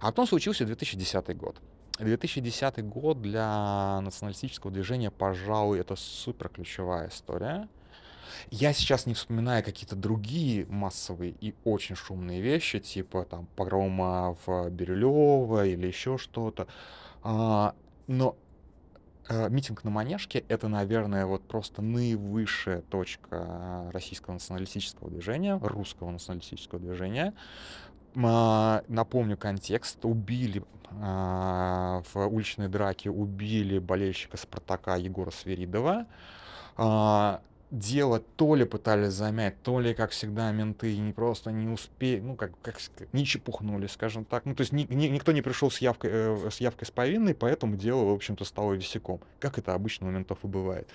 А потом случился 2010 год. 2010 год для националистического движения, пожалуй, это супер ключевая история. Я сейчас не вспоминаю какие-то другие массовые и очень шумные вещи, типа там погрома в Бирюлево или еще что-то. А, но митинг на Манежке — это, наверное, вот просто наивысшая точка российского националистического движения, русского националистического движения. А, напомню контекст. Убили а, в уличной драке убили болельщика Спартака Егора Сверидова. Дело то ли пытались замять, то ли, как всегда, менты не просто не успели, ну, как, как не чепухнули, скажем так. Ну, то есть ни, ни, никто не пришел с явкой, э, с явкой с повинной, поэтому дело, в общем-то, стало висяком, как это обычно у ментов и бывает.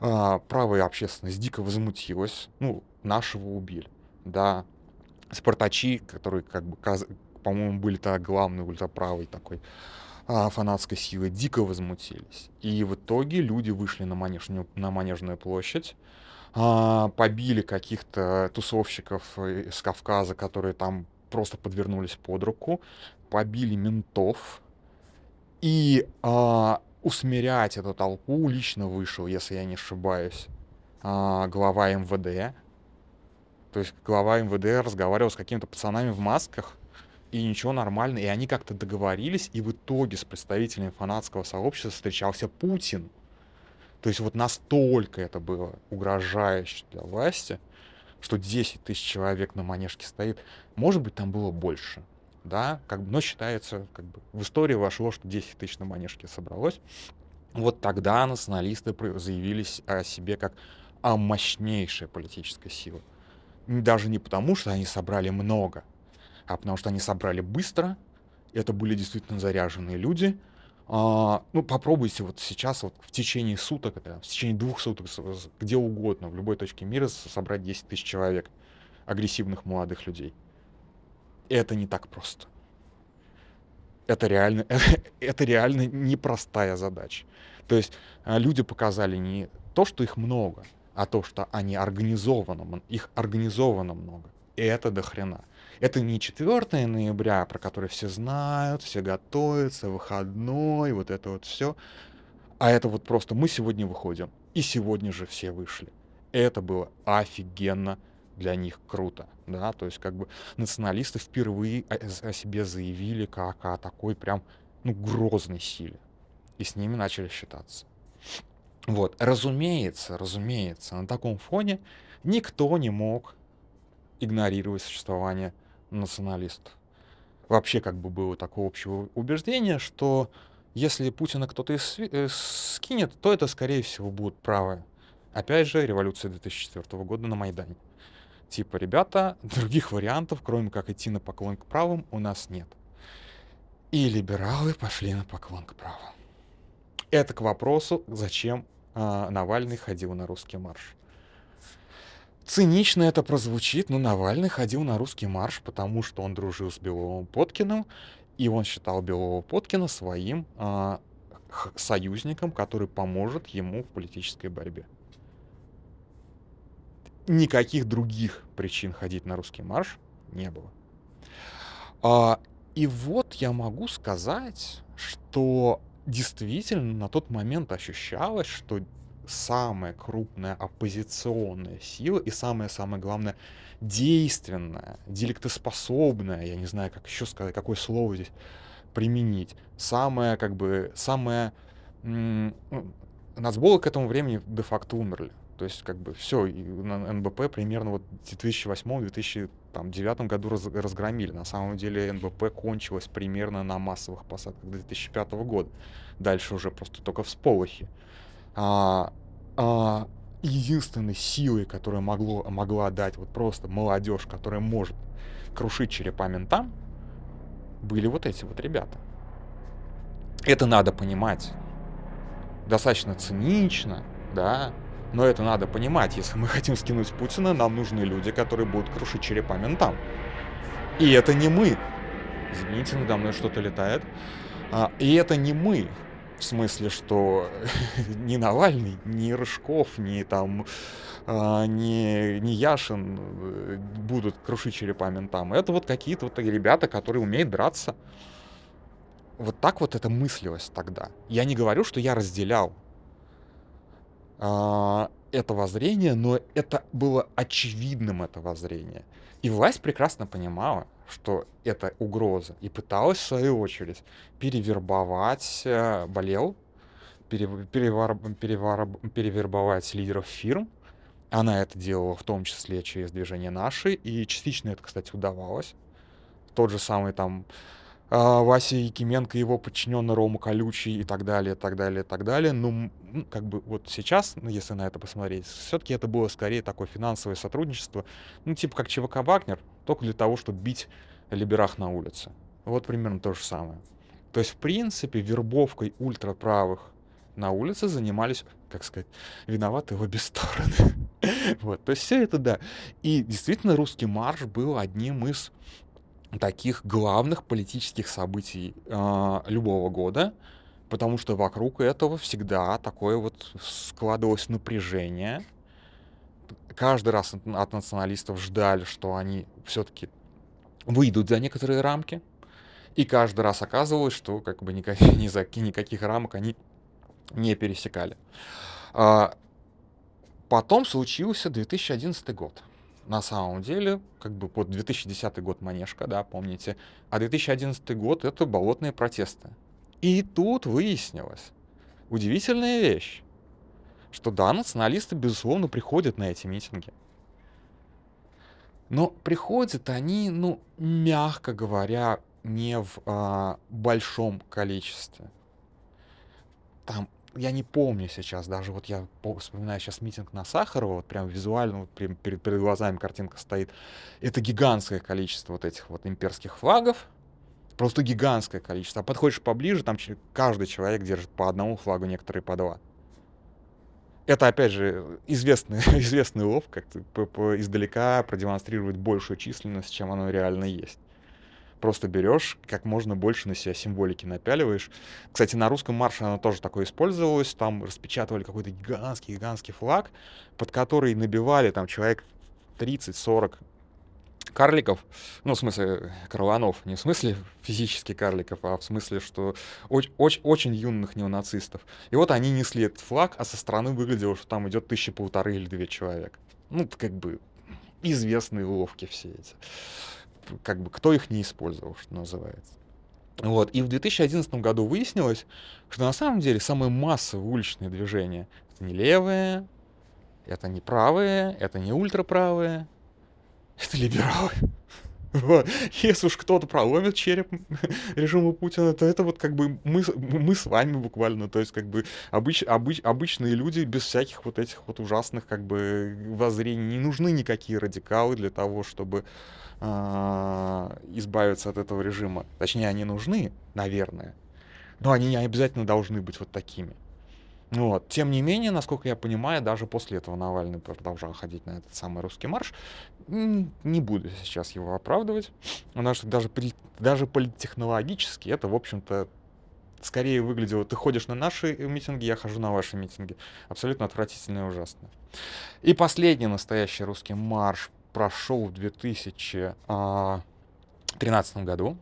А, правая общественность дико возмутилась, ну, нашего убили, да. Спартачи, которые, как бы, по-моему, были тогда главной ультраправой такой фанатской силы дико возмутились. И в итоге люди вышли на манежную, на манежную площадь, а, побили каких-то тусовщиков из Кавказа, которые там просто подвернулись под руку, побили ментов, и а, усмирять эту толпу лично вышел, если я не ошибаюсь, а, глава МВД. То есть глава МВД разговаривал с какими-то пацанами в масках, и ничего нормально, и они как-то договорились, и в итоге с представителями фанатского сообщества встречался Путин. То есть вот настолько это было угрожающе для власти, что 10 тысяч человек на манежке стоит. Может быть, там было больше, да, как бы, но считается, как бы, в истории вошло, что 10 тысяч на манежке собралось. Вот тогда националисты заявились о себе как о мощнейшей политической силе. Даже не потому, что они собрали много, а потому что они собрали быстро, это были действительно заряженные люди. А, ну, попробуйте вот сейчас, вот в течение суток, это, в течение двух суток, где угодно, в любой точке мира собрать 10 тысяч человек, агрессивных молодых людей. Это не так просто. Это реально, [LAUGHS] это реально непростая задача. То есть а, люди показали не то, что их много, а то, что они организованы, их организовано много. И это до хрена. Это не 4 ноября, про который все знают, все готовятся, выходной, вот это вот все. А это вот просто мы сегодня выходим. И сегодня же все вышли. Это было офигенно для них круто, да, то есть как бы националисты впервые о, о себе заявили как о такой прям, ну, грозной силе, и с ними начали считаться. Вот, разумеется, разумеется, на таком фоне никто не мог игнорировать существование националистов. Вообще как бы было такое общее убеждение, что если Путина кто-то э, скинет, то это, скорее всего, будет правое. Опять же, революция 2004 года на Майдане. Типа, ребята, других вариантов, кроме как идти на поклон к правым, у нас нет. И либералы пошли на поклон к правым. Это к вопросу, зачем э, Навальный ходил на русский марш. Цинично это прозвучит, но Навальный ходил на русский марш, потому что он дружил с Беловым Подкиным, и он считал Белого Подкина своим э, союзником, который поможет ему в политической борьбе. Никаких других причин ходить на русский марш не было. А, И вот я могу сказать, что действительно на тот момент ощущалось, что самая крупная оппозиционная сила и самое-самое главное действенная, деликтоспособная, я не знаю, как еще сказать, какое слово здесь применить, самая, как бы, самая... Ну, Нацболы к этому времени де-факто умерли. То есть, как бы, все, НБП примерно вот в 2008-2009 году раз, разгромили. На самом деле НБП кончилось примерно на массовых посадках 2005 года. Дальше уже просто только всполохи. А, а, единственной силой, которая могло, могла дать вот просто молодежь, которая может крушить черепа ментам, были вот эти вот ребята. Это надо понимать. Достаточно цинично, да, но это надо понимать. Если мы [LAUGHS] хотим скинуть Путина, нам нужны люди, которые будут крушить черепа ментам. И это не мы. Извините, надо мной что-то летает. А, и это не мы. В смысле, что [LAUGHS] ни Навальный, ни Рыжков, ни там, э, ни, ни Яшин э, будут крушить черепа ментам. Это вот какие-то вот ребята, которые умеют драться. Вот так вот это мыслилось тогда. Я не говорю, что я разделял э, это воззрение, но это было очевидным, это воззрение. И власть прекрасно понимала, что это угроза, и пыталась, в свою очередь, перевербовать, э, болел, перевар, перевар, перевербовать лидеров фирм. Она это делала в том числе через движение «Наши», и частично это, кстати, удавалось. Тот же самый там а, Вася Якименко, его подчиненный Рома Колючий и так далее, так далее, так далее. Ну, как бы вот сейчас, ну, если на это посмотреть, все-таки это было скорее такое финансовое сотрудничество, ну, типа как ЧВК «Вагнер», только для того, чтобы бить либерах на улице. Вот примерно то же самое. То есть, в принципе, вербовкой ультраправых на улице занимались, как сказать, виноваты в обе стороны. [LAUGHS] вот, то есть все это да. И действительно русский марш был одним из таких главных политических событий э, любого года, потому что вокруг этого всегда такое вот складывалось напряжение. Каждый раз от националистов ждали, что они все-таки выйдут за некоторые рамки, и каждый раз оказывалось, что как бы никаких, [LAUGHS] никаких рамок они не пересекали. А, потом случился 2011 год. На самом деле, как бы под 2010 год Манежка, да, помните, а 2011 год — это болотные протесты. И тут выяснилось. Удивительная вещь, что да, националисты, безусловно, приходят на эти митинги. Но приходят они, ну, мягко говоря, не в а, большом количестве. Там я не помню сейчас, даже вот я вспоминаю сейчас митинг на Сахарова, вот прям визуально вот прям перед, перед глазами картинка стоит. Это гигантское количество вот этих вот имперских флагов, просто гигантское количество. А подходишь поближе, там каждый человек держит по одному флагу, некоторые по два. Это, опять же, известный, [LAUGHS] известный лов, как издалека продемонстрировать большую численность, чем оно реально есть просто берешь, как можно больше на себя символики напяливаешь. Кстати, на русском марше она тоже такое использовалось. Там распечатывали какой-то гигантский-гигантский флаг, под который набивали там человек 30-40 карликов, ну, в смысле, карланов, не в смысле физически карликов, а в смысле, что очень, очень, очень юных неонацистов. И вот они несли этот флаг, а со стороны выглядело, что там идет тысяча полторы или две человек. Ну, как бы известные уловки все эти как бы кто их не использовал, что называется. Вот. И в 2011 году выяснилось, что на самом деле самые массовые уличные движения — это не левые, это не правые, это не ультраправые, это либералы. Вот. Если уж кто-то проломит череп [LAUGHS] режима Путина, то это вот как бы мы, мы с вами буквально, то есть как бы обыч, обыч, обычные люди без всяких вот этих вот ужасных как бы воззрений. Не нужны никакие радикалы для того, чтобы э, избавиться от этого режима. Точнее, они нужны, наверное, но они не обязательно должны быть вот такими. Вот. Тем не менее, насколько я понимаю, даже после этого Навальный продолжал ходить на этот самый русский марш. Не буду сейчас его оправдывать, потому что даже, даже политтехнологически это, в общем-то, скорее выглядело, ты ходишь на наши митинги, я хожу на ваши митинги. Абсолютно отвратительно и ужасно. И последний настоящий русский марш прошел в 2013 а, году.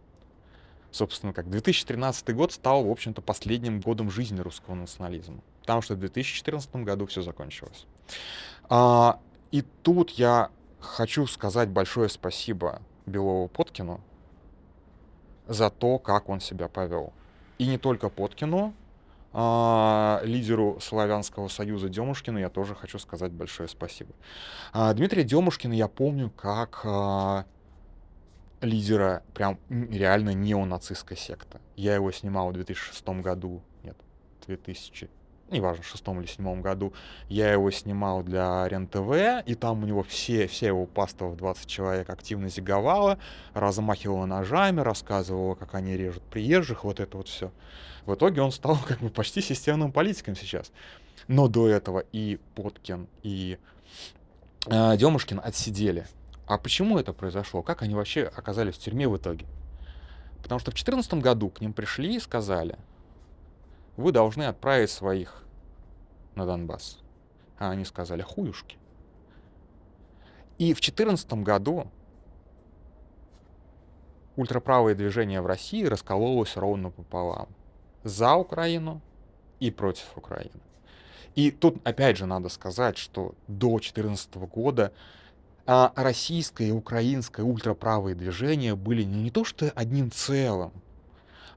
собственно, как 2013 год стал, в общем-то, последним годом жизни русского национализма. Потому что в 2014 году все закончилось. А, и тут я хочу сказать большое спасибо Белову Поткину за то, как он себя повел. И не только Поткину, а, лидеру Славянского союза Демушкину я тоже хочу сказать большое спасибо. А, Дмитрия Демушкина я помню как а, лидера прям реально неонацистской секты. Я его снимал в 2006 году, нет, 2000, неважно, в шестом или седьмом году, я его снимал для РЕН-ТВ, и там у него все, все его паства 20 человек активно зиговало, размахивала ножами, рассказывала, как они режут приезжих, вот это вот все. В итоге он стал [LAUGHS] как бы почти системным политиком сейчас. Но до этого и Поткин, и э, Демушкин отсидели. А почему это произошло? Как они вообще оказались в тюрьме в итоге? Потому что в 2014 году к ним пришли и сказали, вы должны отправить своих на Донбасс. А они сказали, хуюшки. И в 2014 году ультраправое движение в России раскололось ровно пополам. За Украину и против Украины. И тут опять же надо сказать, что до 2014 года а российское и украинское ультраправые движения были не, то что одним целым,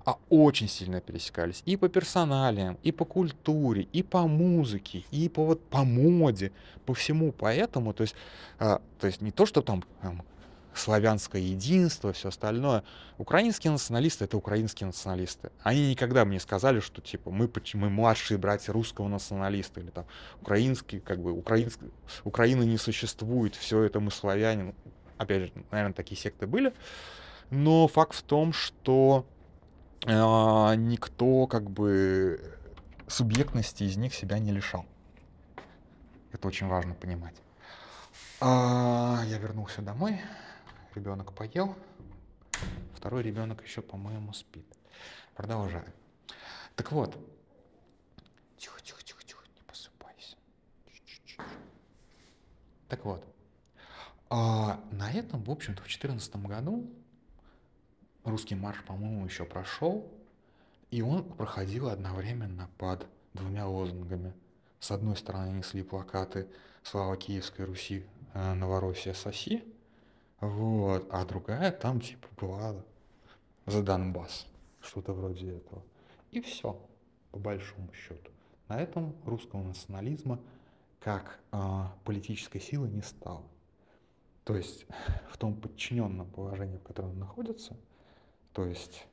а очень сильно пересекались и по персоналиям, и по культуре, и по музыке, и по вот по моде, по всему. Поэтому, то есть, а, то есть не то, что там, там славянское единство, все остальное. Украинские националисты — это украинские националисты. Они никогда мне не сказали, что, типа, мы, мы младшие братья русского националиста, или там, украинский, как бы, украинский, Украины не существует, все это мы славяне. Опять же, наверное, такие секты были. Но факт в том, что никто, как бы, субъектности из них себя не лишал. Это очень важно понимать. А, я вернулся домой ребенок поел, второй ребенок еще, по-моему, спит. Продолжаем. Так вот, тихо, тихо, тихо, тихо, не посыпайся. Так вот, а на этом, в общем-то, в 2014 году русский марш, по-моему, еще прошел, и он проходил одновременно под двумя лозунгами. С одной стороны несли плакаты «Слава Киевской Руси, э, Новороссия, соси», вот. А другая там типа была за Донбасс. Что-то вроде этого. И все, по большому счету. На этом русского национализма как э, политической силы не стало. То есть [LAUGHS] в том подчиненном положении, в котором он находится, то есть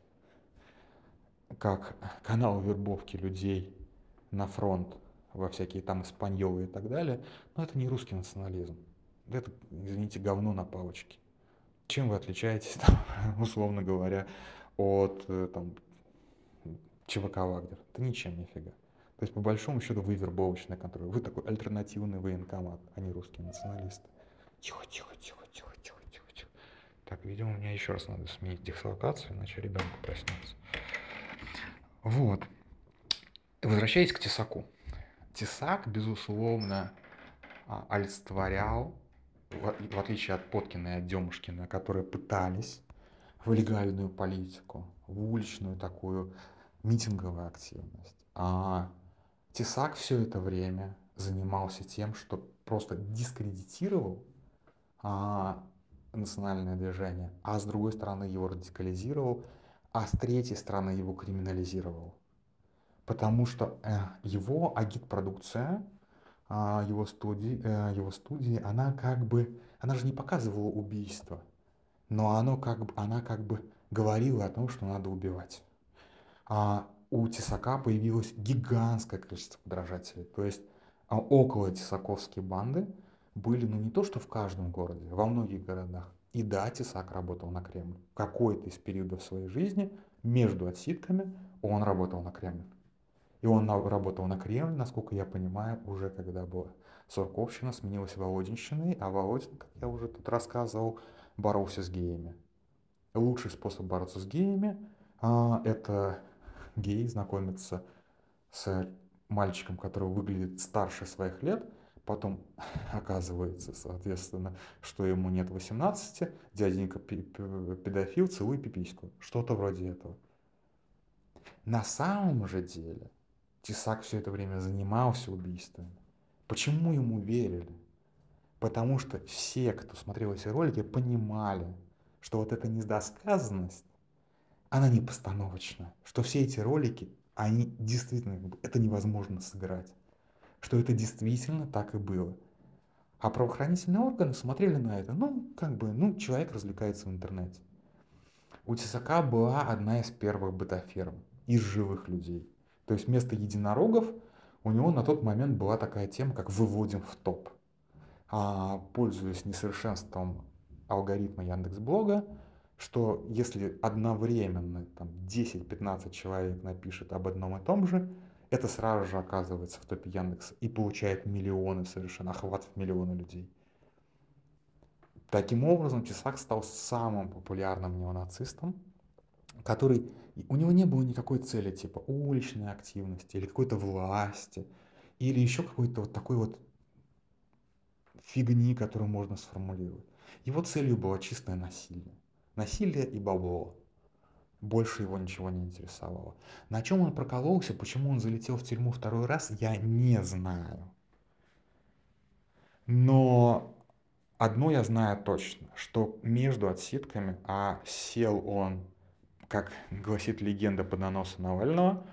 как канал вербовки людей на фронт во всякие там испаньолы и так далее, но это не русский национализм. Это, извините, говно на палочке. Чем вы отличаетесь, [LAUGHS] там, условно говоря, от э, там, ЧВК Вагнер? Да ничем, нифига. То есть, по большому счету, вы вербовочный контроль. Вы такой альтернативный военкомат, а не тихо, тихо, тихо, тихо, тихо. Так, видимо, мне еще раз надо сменить дислокацию, иначе ребенок проснется. Вот. Возвращаясь к Тесаку. Тесак, безусловно, а, олицетворял в отличие от Поткина и от Демушкина, которые пытались в легальную политику, в уличную такую митинговую активность. А Тесак все это время занимался тем, что просто дискредитировал а, национальное движение, а с другой стороны его радикализировал, а с третьей стороны его криминализировал. Потому что э, его агитпродукция а, его студии, э, его студии, она как бы, она же не показывала убийство, но оно как бы, она как бы говорила о том, что надо убивать. А у Тесака появилось гигантское количество подражателей, то есть а, около Тесаковские банды были, ну не то что в каждом городе, во многих городах. И да, Тесак работал на Кремль. Какой-то из периодов своей жизни между отсидками он работал на Кремль. И он работал на Кремль, насколько я понимаю, уже когда была Сурковщина, сменилась Володинщиной, а Володин, как я уже тут рассказывал, боролся с геями. Лучший способ бороться с геями а, это гей знакомиться с мальчиком, который выглядит старше своих лет, Потом [LAUGHS] оказывается, соответственно, что ему нет 18, дяденька педофил, целуй пипиську. Что-то вроде этого. На самом же деле Тесак все это время занимался убийствами. Почему ему верили? Потому что все, кто смотрел эти ролики, понимали, что вот эта недосказанность, она не постановочна. Что все эти ролики, они действительно, это невозможно сыграть. Что это действительно так и было. А правоохранительные органы смотрели на это, ну, как бы, ну, человек развлекается в интернете. У Тесака была одна из первых бетаферм из живых людей. То есть вместо единорогов у него на тот момент была такая тема, как «выводим в топ». А, пользуясь несовершенством алгоритма Яндекс.Блога, что если одновременно там, 10-15 человек напишет об одном и том же, это сразу же оказывается в топе Яндекса и получает миллионы совершенно, охватывает миллионы людей. Таким образом, Тесак стал самым популярным неонацистом, который у него не было никакой цели типа уличной активности или какой-то власти или еще какой-то вот такой вот фигни, которую можно сформулировать. Его целью было чистое насилие. Насилие и бабло. Больше его ничего не интересовало. На чем он прокололся, почему он залетел в тюрьму второй раз, я не знаю. Но одно я знаю точно, что между отсидками, а сел он как гласит легенда по доносу Навального,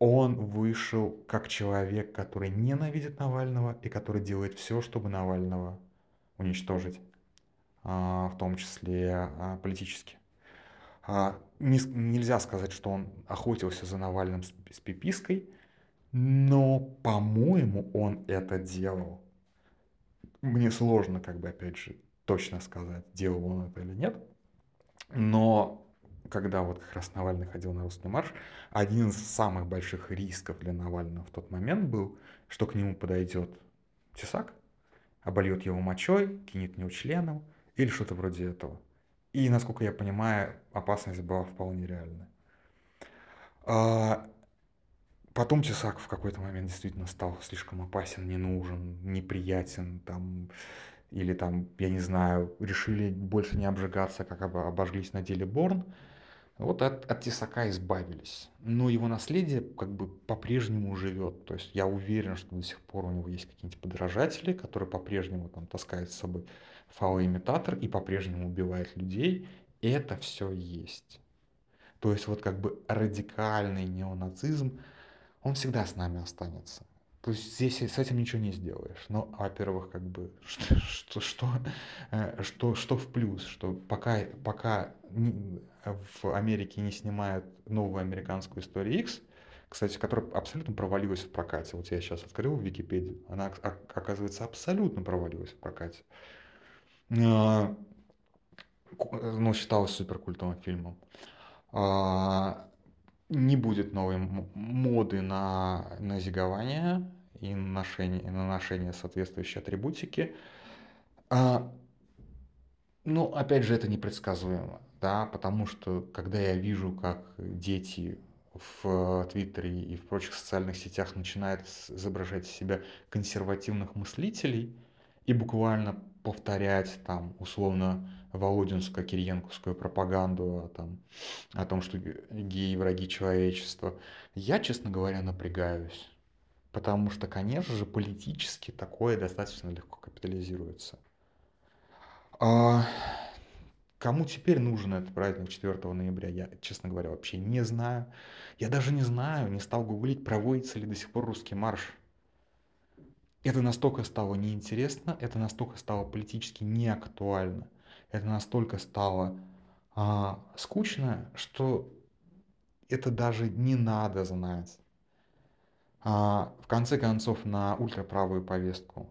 он вышел как человек, который ненавидит Навального и который делает все, чтобы Навального уничтожить, а, в том числе а, политически. А, нельзя сказать, что он охотился за Навальным с пипиской, но, по-моему, он это делал. Мне сложно, как бы, опять же, точно сказать, делал он это или нет. Но когда вот как раз Навальный ходил на русский марш, один из самых больших рисков для Навального в тот момент был, что к нему подойдет тесак, обольет его мочой, кинет него членом или что-то вроде этого. И, насколько я понимаю, опасность была вполне реальная. А, потом Тесак в какой-то момент действительно стал слишком опасен, не нужен, неприятен, там, или там, я не знаю, решили больше не обжигаться, как обожглись на деле Борн. Вот от, от Тесака избавились. Но его наследие как бы по-прежнему живет. То есть я уверен, что до сих пор у него есть какие-нибудь подражатели, которые по-прежнему там таскают с собой фалоимитатор и по-прежнему убивают людей. Это все есть. То есть вот как бы радикальный неонацизм, он всегда с нами останется. То есть здесь с этим ничего не сделаешь. Но, во-первых, как бы, [LAUGHS] что, что, что, э, что, что в плюс, что пока, пока в Америке не снимают новую американскую историю X, кстати, которая абсолютно провалилась в прокате. Вот я сейчас открыл в Википедию, она, оказывается, абсолютно провалилась в прокате. А, ну, считалась суперкультовым фильмом. А, не будет новой моды на, на зигование и ношение, на ношение соответствующей атрибутики. А, ну, опять же, это непредсказуемо, да, потому что когда я вижу, как дети в Твиттере и в прочих социальных сетях начинают изображать себя консервативных мыслителей и буквально повторять там условно володинскую, кириенковскую пропаганду там, о том, что геи враги человечества, я, честно говоря, напрягаюсь. Потому что, конечно же, политически такое достаточно легко капитализируется. А кому теперь нужен этот праздник 4 ноября, я, честно говоря, вообще не знаю. Я даже не знаю, не стал гуглить, проводится ли до сих пор русский марш. Это настолько стало неинтересно, это настолько стало политически неактуально – это настолько стало а, скучно, что это даже не надо знать. А, в конце концов, на ультраправую повестку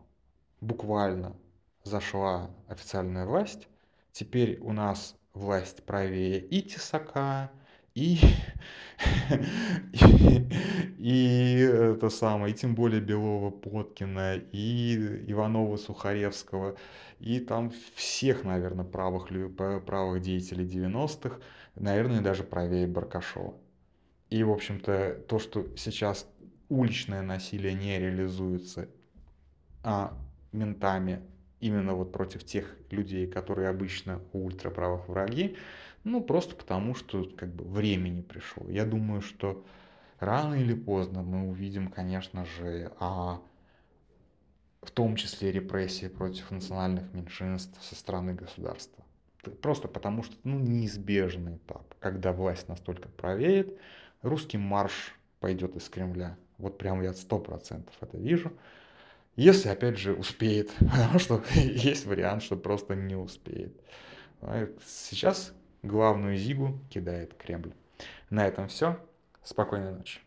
буквально зашла официальная власть. Теперь у нас власть правее и Тесака, и, и, [LAUGHS] и это самое, и тем более Белова Поткина, и Иванова Сухаревского, и там всех, наверное, правых, правых деятелей 90-х, наверное, даже правее Баркашова. И, в общем-то, то, что сейчас уличное насилие не реализуется а, ментами именно вот против тех людей, которые обычно ультраправых враги, ну, просто потому, что как бы времени пришло. Я думаю, что рано или поздно мы увидим, конечно же, а, в том числе репрессии против национальных меньшинств со стороны государства. Просто потому что ну, неизбежный этап, когда власть настолько правеет, русский марш пойдет из Кремля. Вот прям я сто процентов это вижу. Если, опять же, успеет, [LAUGHS] потому что [LAUGHS] есть вариант, что просто не успеет. Сейчас главную зигу кидает Кремль. На этом все. Спокойной ночи.